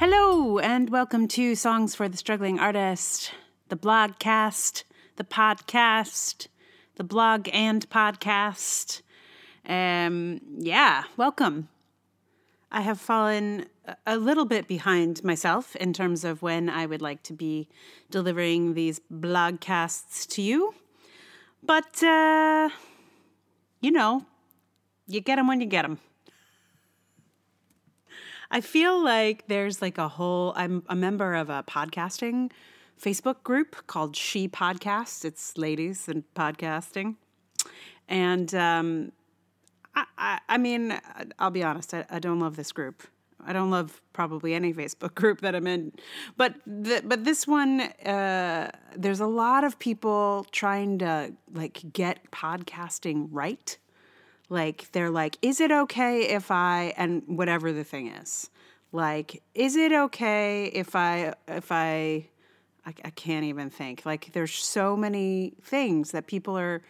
Hello, and welcome to Songs for the Struggling Artist, the blogcast, the podcast, the blog and podcast. Um, yeah, welcome. I have fallen a little bit behind myself in terms of when I would like to be delivering these blogcasts to you. But, uh, you know, you get them when you get them. I feel like there's like a whole, I'm a member of a podcasting Facebook group called She Podcasts. It's ladies and podcasting. And um, I, I, I, mean, I'll be honest, I, I, don't love this group. I don't love probably any Facebook group that I'm in, but the, but this one, uh, there's a lot of people trying to like get podcasting right like they're like, is it okay if I and whatever the thing is, like, is it okay if I if I I, I can't even think. Like there's so many things that people are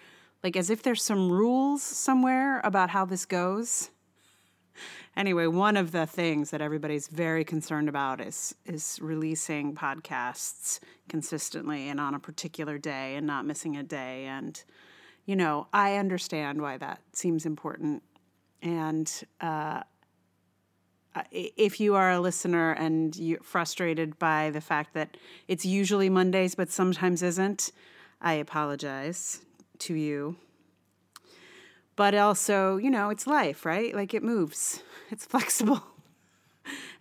like as if there's some rules somewhere about how this goes. Anyway, one of the things that everybody's very concerned about is is releasing podcasts consistently and on a particular day and not missing a day and you know, I understand why that seems important. And uh, if you are a listener and you're frustrated by the fact that it's usually Mondays but sometimes isn't, I apologize to you. But also, you know, it's life, right? Like it moves, it's flexible.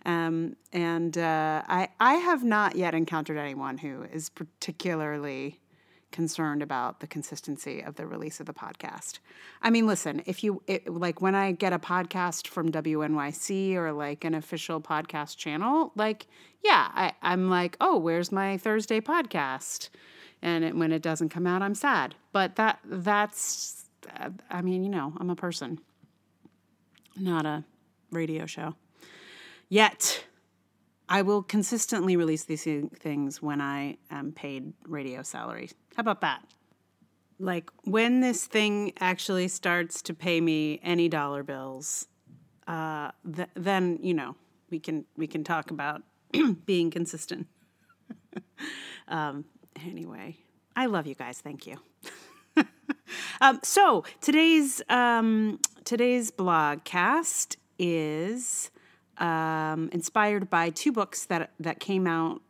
Um, and uh, I, I have not yet encountered anyone who is particularly concerned about the consistency of the release of the podcast. I mean, listen, if you it, like when I get a podcast from WNYC or like an official podcast channel, like, yeah, I, I'm like, oh, where's my Thursday podcast? And it, when it doesn't come out, I'm sad. But that that's, I mean, you know, I'm a person, not a radio show. Yet, I will consistently release these things when I am paid radio salary. How about that? Like when this thing actually starts to pay me any dollar bills, uh, th- then you know we can we can talk about being consistent. um, anyway, I love you guys. Thank you. um, so today's um, today's blog cast is um, inspired by two books that that came out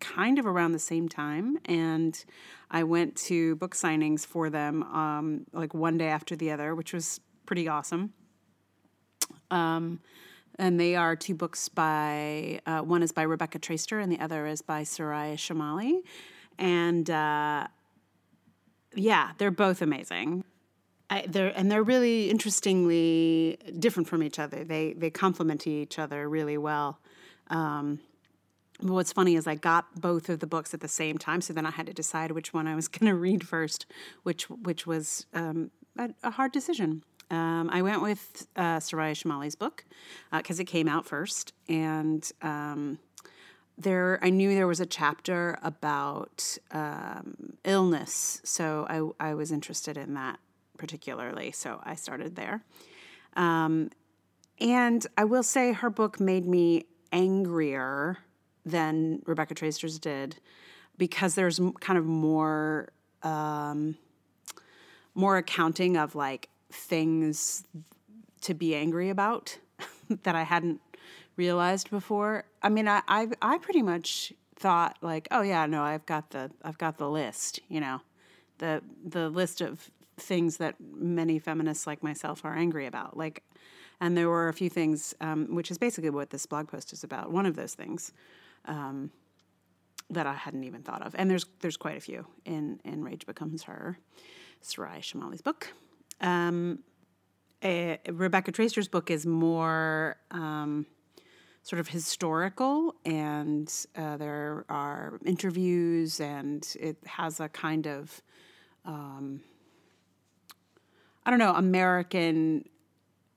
kind of around the same time, and I went to book signings for them um, like one day after the other, which was pretty awesome. Um, and they are two books by uh, one is by Rebecca Traister and the other is by Soraya Chemaly, and uh, yeah, they're both amazing. I, they're and they're really interestingly different from each other. They they complement each other really well. Um, what's funny is I got both of the books at the same time, so then I had to decide which one I was going to read first, which which was um, a, a, hard decision. Um, I went with uh, Soraya Chemaly's book because uh, it came out first, and um, there I knew there was a chapter about um, illness, so I I was interested in that particularly. So I started there. Um, and I will say her book made me angrier than Rebecca Traister's did because there's kind of more um, more accounting of like things to be angry about that I hadn't realized before. I mean, I, I I pretty much thought like, oh yeah, no, I've got the I've got the list, you know, the the list of things that many feminists like myself are angry about. Like, and there were a few things, um, which is basically what this blog post is about. One of those things um, that I hadn't even thought of, and there's there's quite a few in in Rage Becomes Her, Soraya Chemaly's book. Um, a, Rebecca Traister's book is more um, sort of historical, and uh, there are interviews, and it has a kind of um, I don't know, American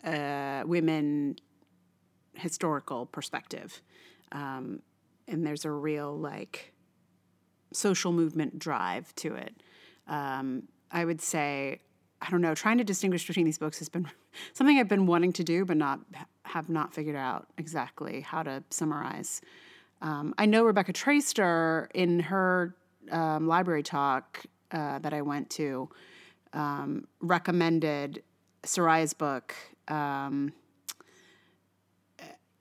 uh, women historical perspective. Um, and there's a real like social movement drive to it. Um, I would say, I don't know, trying to distinguish between these books has been something I've been wanting to do, but not have not figured out exactly how to summarize. Um, I know Rebecca Traister in her um, library talk uh, that I went to um, recommended Soraya's book um,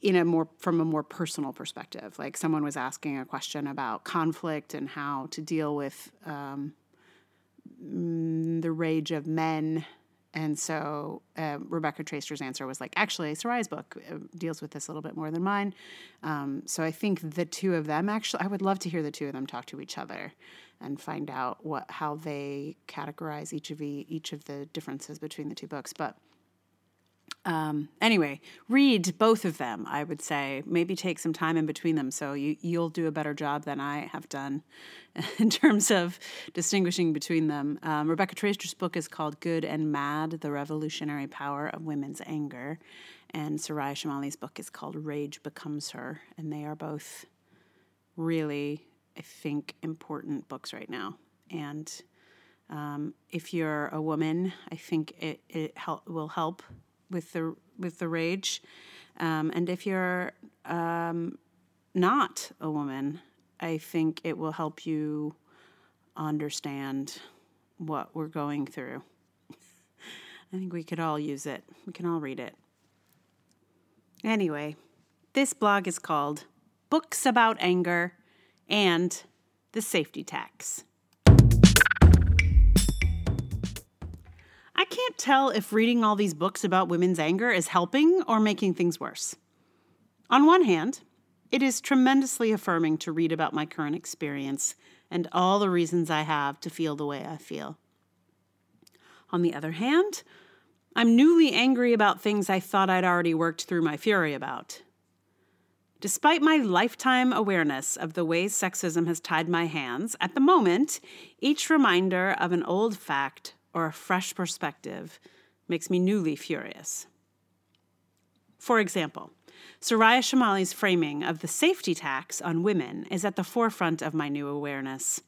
in a more from a more personal perspective. Like someone was asking a question about conflict and how to deal with um, mm, the rage of men. And so uh, Rebecca Traister's answer was like, actually, Soraya's book uh, deals with this a little bit more than mine. Um, so I think the two of them actually, I would love to hear the two of them talk to each other and find out what how they categorize each of the, each of the differences between the two books. But um, anyway, read both of them. I would say maybe take some time in between them, so you you'll do a better job than I have done in terms of distinguishing between them. Um, Rebecca Traister's book is called "Good and Mad: The Revolutionary Power of Women's Anger," and Soraya Chemaly's book is called "Rage Becomes Her," and they are both really, I think, important books right now. And um, if you're a woman, I think it it help, will help with the with the rage. Um, and if you're um, not a woman, I think it will help you understand what we're going through. I think we could all use it. We can all read it. Anyway, this blog is called Books About Anger and the Safety Tax. I can't tell if reading all these books about women's anger is helping or making things worse. On one hand, it is tremendously affirming to read about my current experience and all the reasons I have to feel the way I feel. On the other hand, I'm newly angry about things I thought I'd already worked through my fury about. Despite my lifetime awareness of the ways sexism has tied my hands, at the moment, each reminder of an old fact or a fresh perspective makes me newly furious. For example, Soraya Chemaly's framing of the safety tax on women is at the forefront of my new awareness.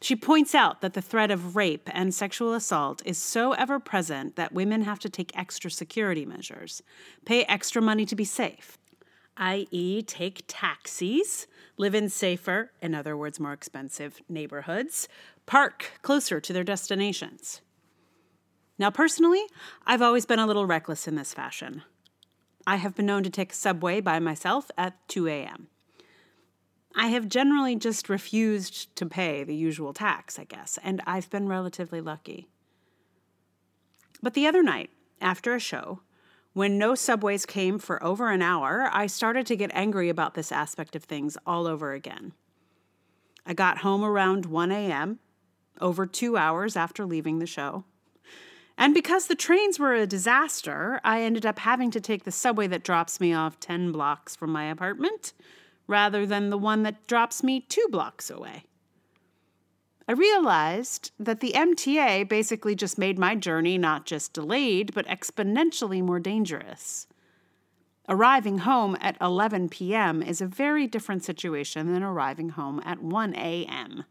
She points out that the threat of rape and sexual assault is so ever present that women have to take extra security measures, pay extra money to be safe, i.e., take taxis, live in safer, in other words, more expensive neighborhoods, park closer to their destinations. Now, personally, I've always been a little reckless in this fashion. I have been known to take a subway by myself at 2 a.m. I have generally just refused to pay the usual tax, I guess, and I've been relatively lucky. But the other night, after a show, when no subways came for over an hour, I started to get angry about this aspect of things all over again. I got home around 1 a.m., over two hours after leaving the show. And because the trains were a disaster, I ended up having to take the subway that drops me off 10 blocks from my apartment rather than the one that drops me two blocks away. I realized that the MTA basically just made my journey not just delayed, but exponentially more dangerous. Arriving home at 11 p.m. is a very different situation than arriving home at 1 a.m.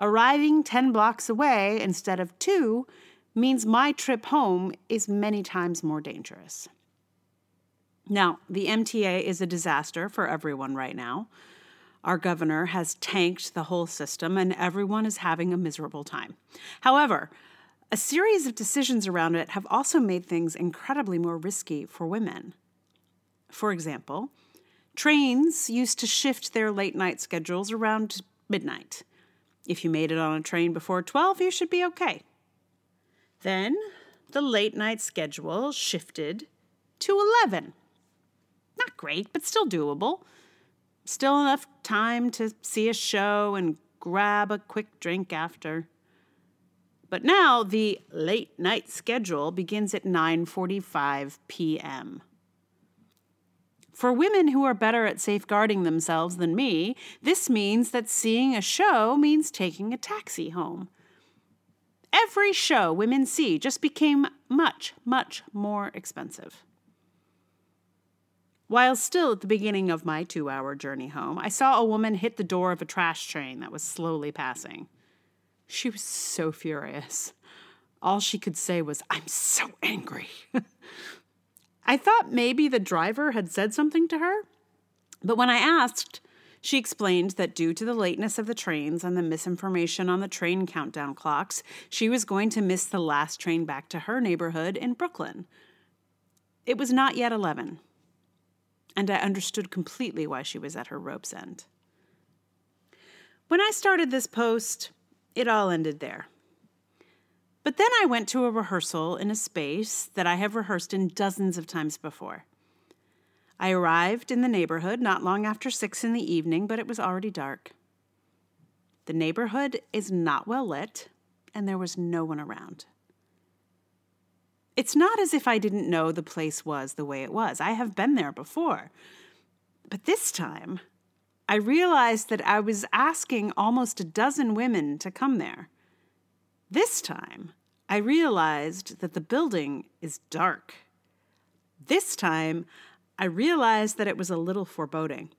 Arriving 10 blocks away instead of two means my trip home is many times more dangerous. Now, the MTA is a disaster for everyone right now. Our governor has tanked the whole system, and everyone is having a miserable time. However, a series of decisions around it have also made things incredibly more risky for women. For example, trains used to shift their late night schedules around midnight. If you made it on a train before 12, you should be okay. Then the late night schedule shifted to 11. Not great, but still doable. Still enough time to see a show and grab a quick drink after. But now the late night schedule begins at 9:45 p.m. For women who are better at safeguarding themselves than me, this means that seeing a show means taking a taxi home. Every show women see just became much, much more expensive. While still at the beginning of my two hour journey home, I saw a woman hit the door of a trash train that was slowly passing. She was so furious. All she could say was, I'm so angry. I thought maybe the driver had said something to her, but when I asked, she explained that due to the lateness of the trains and the misinformation on the train countdown clocks, she was going to miss the last train back to her neighborhood in Brooklyn. It was not yet 11, and I understood completely why she was at her rope's end. When I started this post, it all ended there. But then I went to a rehearsal in a space that I have rehearsed in dozens of times before. I arrived in the neighborhood not long after six in the evening, but it was already dark. The neighborhood is not well lit, and there was no one around. It's not as if I didn't know the place was the way it was. I have been there before. But this time, I realized that I was asking almost a dozen women to come there. This time, I realized that the building is dark. This time, I realized that it was a little foreboding.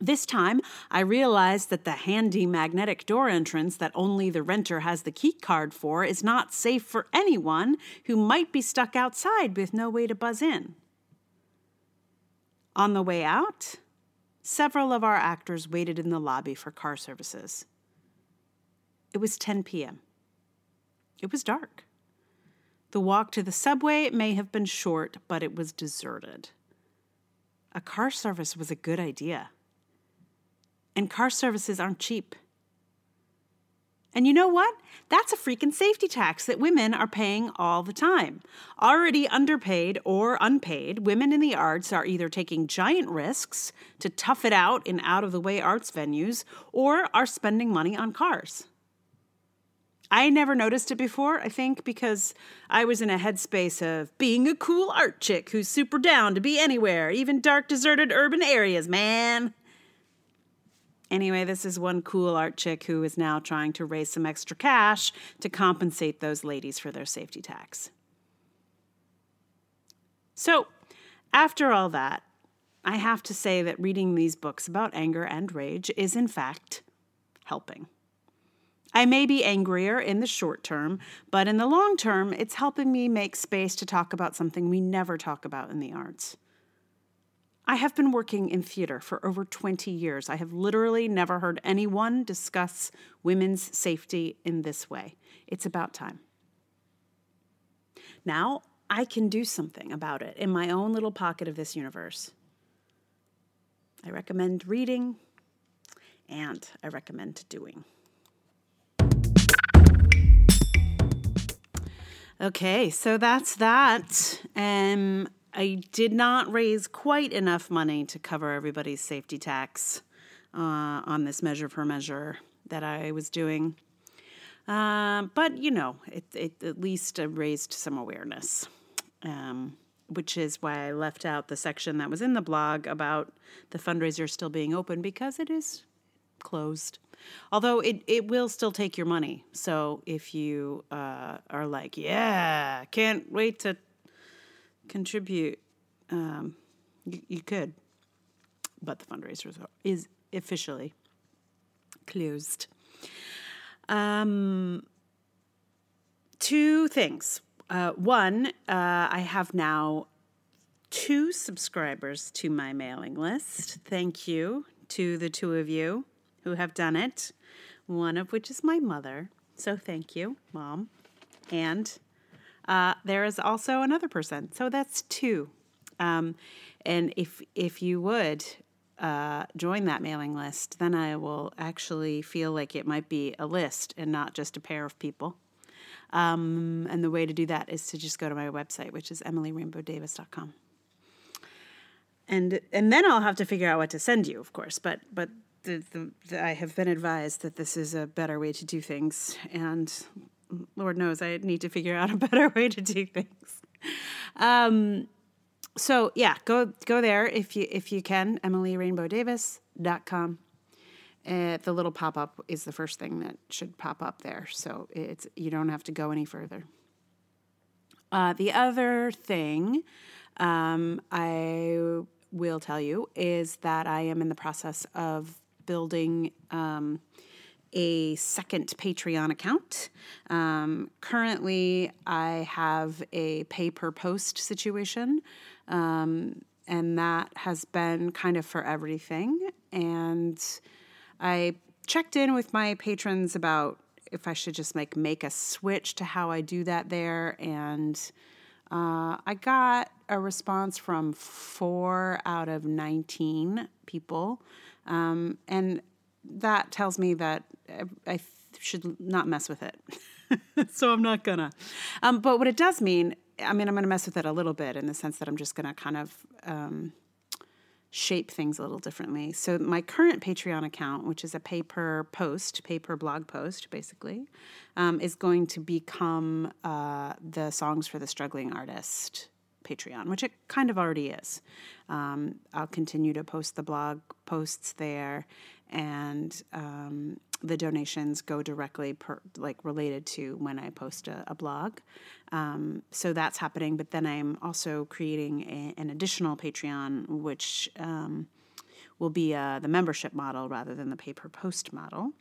This time, I realized that the handy magnetic door entrance that only the renter has the key card for is not safe for anyone who might be stuck outside with no way to buzz in. On the way out, several of our actors waited in the lobby for car services. It was 10 p.m. It was dark. The walk to the subway may have been short, but it was deserted. A car service was a good idea. And car services aren't cheap. And you know what? That's a freaking safety tax that women are paying all the time. Already underpaid or unpaid, women in the arts are either taking giant risks to tough it out in out of the way arts venues or are spending money on cars. I never noticed it before, I think, because I was in a headspace of being a cool art chick who's super down to be anywhere, even dark, deserted urban areas, man. Anyway, this is one cool art chick who is now trying to raise some extra cash to compensate those ladies for their safety tax. So, after all that, I have to say that reading these books about anger and rage is, in fact, helping. I may be angrier in the short term, but in the long term, it's helping me make space to talk about something we never talk about in the arts I have been working in theater for over 20 years. I have literally never heard anyone discuss women's safety in this way. It's about time. Now, I can do something about it in my own little pocket of this universe. I recommend reading and I recommend doing. Okay, so that's that. Um, I did not raise quite enough money to cover everybody's safety tax uh, on this measure for measure that I was doing. Uh, but, you know, it, it at least raised some awareness, um, which is why I left out the section that was in the blog about the fundraiser still being open because it is closed. Although it, it will still take your money. So if you uh, are like, yeah, can't wait to contribute, um, you, you could. But the fundraiser is officially closed. Um, two things. Uh, one, uh, I have now two subscribers to my mailing list. Thank you to the two of you who have done it, one of which is my mother. So thank you, Mom. And uh, there is also another person. So that's two. Um, and if if you would uh, join that mailing list, then I will actually feel like it might be a list and not just a pair of people. Um, and the way to do that is to just go to my website, which is emilyrainbowdavis.com. And and then I'll have to figure out what to send you, of course. But but the, the, the, I have been advised that this is a better way to do things, and Lord knows I need to figure out a better way to do things. Um, so yeah, go go there if you if you can. EmilyRainbowDavis.com. Uh, the little pop up is the first thing that should pop up there, so it's you don't have to go any further. Uh, the other thing um, I will tell you is that I am in the process of building um, a second Patreon account. Um, currently, I have a pay per post situation, um, and that has been kind of for everything. And I checked in with my patrons about if I should just like make a switch to how I do that there, and uh, I got a response from four out of 19 people. Um, and that tells me that I should not mess with it. so I'm not gonna. Um, but what it does mean, I mean, I'm gonna mess with it a little bit in the sense that I'm just gonna kind of um, shape things a little differently. So my current Patreon account, which is a pay per post, pay per blog post, basically, um, is going to become uh, the songs for the struggling artist Patreon, which it kind of already is. Um, I'll continue to post the blog posts there, and um, the donations go directly per, like related to when I post a, a blog. Um, so that's happening. But then I'm also creating a, an additional Patreon, which um, will be uh, the membership model rather than the pay per post model.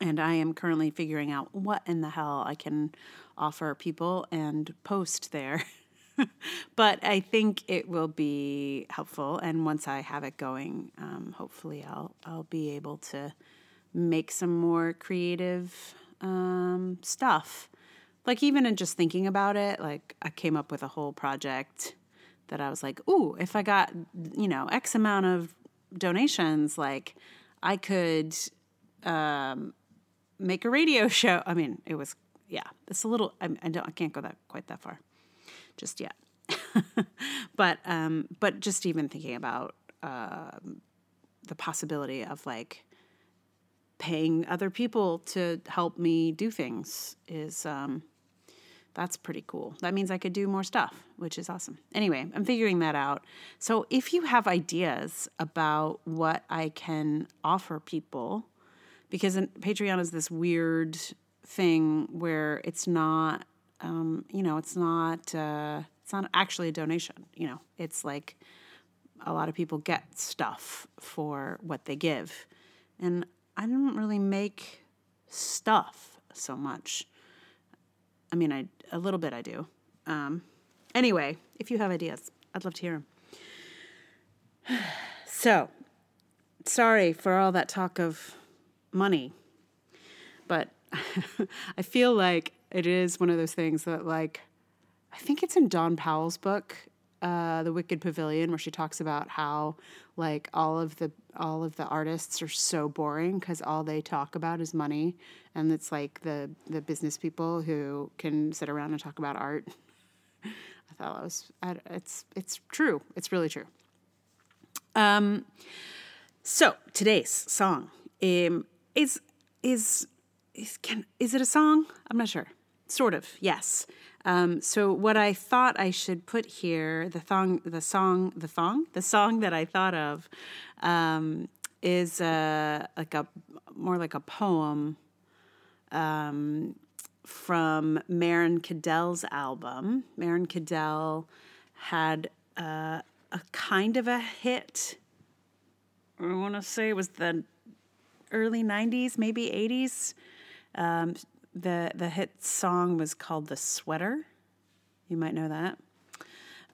And I am currently figuring out what in the hell I can offer people and post there but I think it will be helpful. And once I have it going, um, hopefully I'll I'll be able to make some more creative um, stuff. Like even in just thinking about it, like I came up with a whole project that I was like, ooh, if I got you know X amount of donations, like I could um, make a radio show. I mean, it was yeah, it's a little. I, I don't. I can't go that quite that far just yet. but um, but just even thinking about uh, the possibility of like paying other people to help me do things is um, that's pretty cool. That means I could do more stuff, which is awesome. Anyway, I'm figuring that out. So if you have ideas about what I can offer people, because Patreon is this weird thing where it's not um, you know, it's not uh, it's not actually a donation. You know, it's like a lot of people get stuff for what they give, and I didn't really make stuff so much. I mean, I a little bit I do. Um, anyway, if you have ideas, I'd love to hear them. So, sorry for all that talk of money, but I feel like it is one of those things that like I think it's in Dawn Powell's book, uh, The Wicked Pavilion, where she talks about how like all of the all of the artists are so boring because all they talk about is money, and it's like the the business people who can sit around and talk about art. I thought that was it's it's true. It's really true. Um, so today's song um, is is is can is it a song? I'm not sure. Sort of, yes. Um, so what I thought I should put here, the thong, the song, the thong, the song that I thought of, um, is uh, like a more like a poem um, from Meryn Cadell's album. Meryn Cadell had uh, a kind of a hit. I want to say it was the early '90s, maybe '80s. Um, the the hit song was called "The Sweater." You might know that.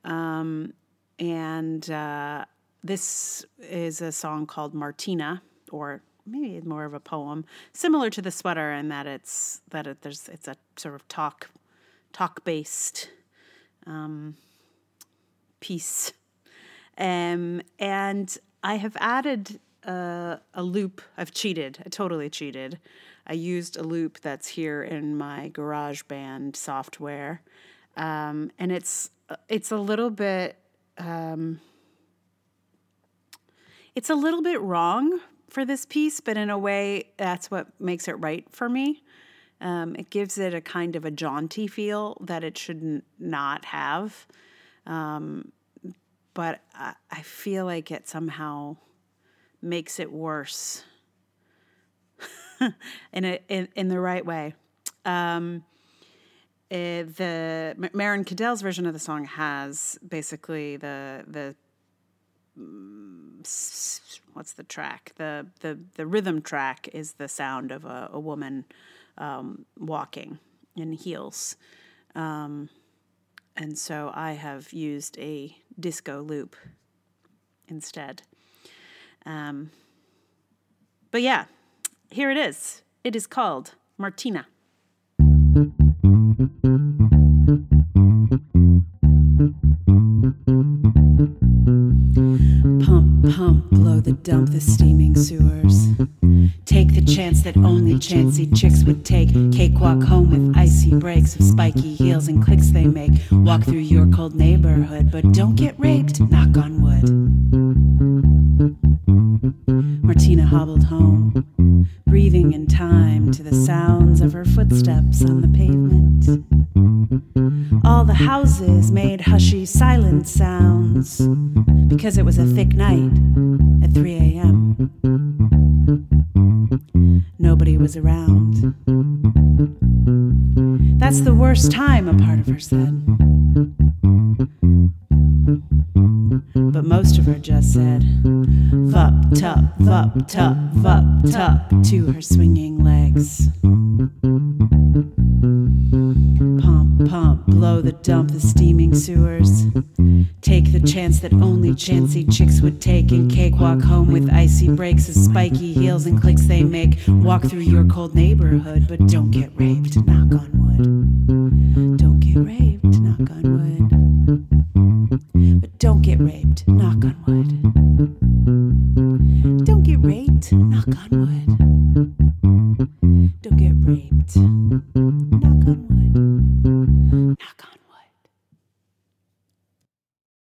Um, and uh, this is a song called Martina, or maybe more of a poem, similar to the sweater in that it's that it, there's it's a sort of talk talk based um, piece, um, and I have added uh, a loop. I've cheated. I totally cheated. I used a loop that's here in my GarageBand software, um, and it's it's a little bit um, it's a little bit wrong for this piece, but in a way, that's what makes it right for me. Um, it gives it a kind of a jaunty feel that it should not have. Um, but I, I, feel like it somehow makes it worse in, a, in, in the right way. Um, uh, the Meryn Cadell's version of the song has basically the the what's the track? The the the rhythm track is the sound of a, a woman um, walking in heels. Um, and so I have used a disco loop instead. Um, but yeah, here it is. It is called Martina. Pump, pump, blow the dump, the steaming sewers. Take the chance that only chancy chicks would take. Cakewalk home with icy breaks of spiky heels and clicks they make. Walk through your cold neighborhood, but don't get raped, knock on wood. Martina hobbled home, breathing in time to the sounds of her footsteps on the pavement. All the houses made hushy, silent sounds because it was a thick night at 3 a.m. Nobody was around. That's the worst time, a part of her said. But most of her just said, Vup, tup, vup, tup, vup, tup, to her swinging legs. Pump, pump, blow the dump, the steaming sewers. Take the chance that only chancy chicks would take and cakewalk home with icy breaks of spiky heels and clicks they make. Walk through your cold neighborhood, but don't get raped, knock on wood. Don't get raped, knock on wood. Mm-hmm. But don't get raped, knock on wood. Don't get raped, knock on wood. Don't get raped, knock on wood.